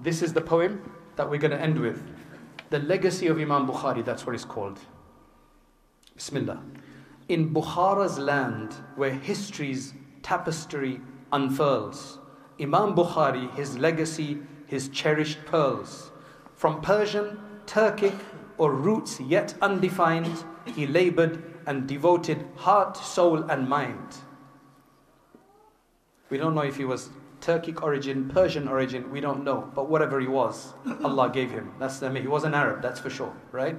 This is the poem that we're going to end with. The legacy of Imam Bukhari, that's what it's called. Bismillah. In Bukhara's land, where history's tapestry unfurls, Imam Bukhari, his legacy, his cherished pearls. From Persian, Turkic, or roots yet undefined, he labored and devoted heart, soul, and mind. We don't know if he was Turkic origin, Persian origin, we don't know. But whatever he was, Allah gave him. That's the, he was an Arab, that's for sure, right?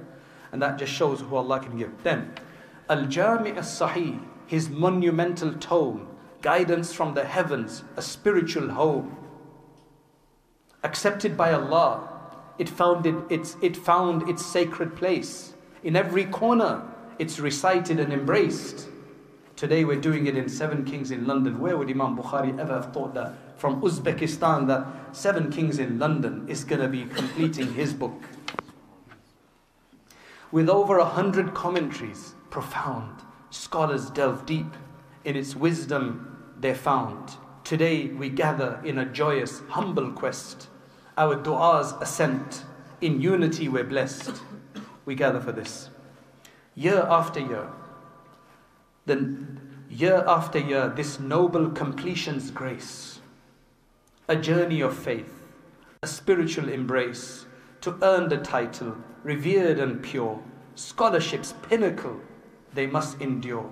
And that just shows who Allah can give. Then, Al Jami as Sahih, his monumental tome, guidance from the heavens, a spiritual home. Accepted by Allah, it found, it, its, it found its sacred place. In every corner, it's recited and embraced. Today we're doing it in Seven Kings in London. Where would Imam Bukhari ever have thought that from Uzbekistan that Seven Kings in London is going to be completing his book? With over a hundred commentaries, profound. Scholars delve deep. In its wisdom they found. Today we gather in a joyous, humble quest. Our du'as ascent. In unity we're blessed. We gather for this. Year after year, then year after year, this noble completion's grace, a journey of faith, a spiritual embrace to earn the title, revered and pure, scholarship's pinnacle, they must endure.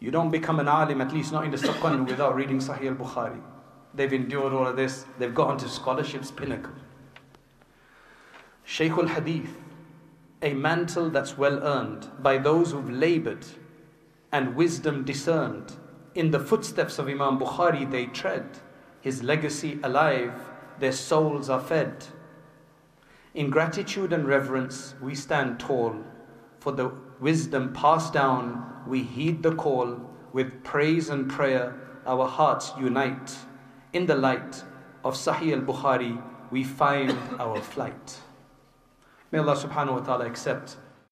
You don't become an alim, at least not in the Suqan, without reading Sahih al Bukhari. They've endured all of this, they've gone to scholarship's pinnacle. Shaykh al Hadith, a mantle that's well earned by those who've labored and wisdom discerned. In the footsteps of Imam Bukhari they tread, his legacy alive, their souls are fed. In gratitude and reverence we stand tall, for the wisdom passed down, we heed the call, with praise and prayer our hearts unite. In the light of Sahih al Bukhari we find our flight. May Allah subhanahu wa ta'ala accept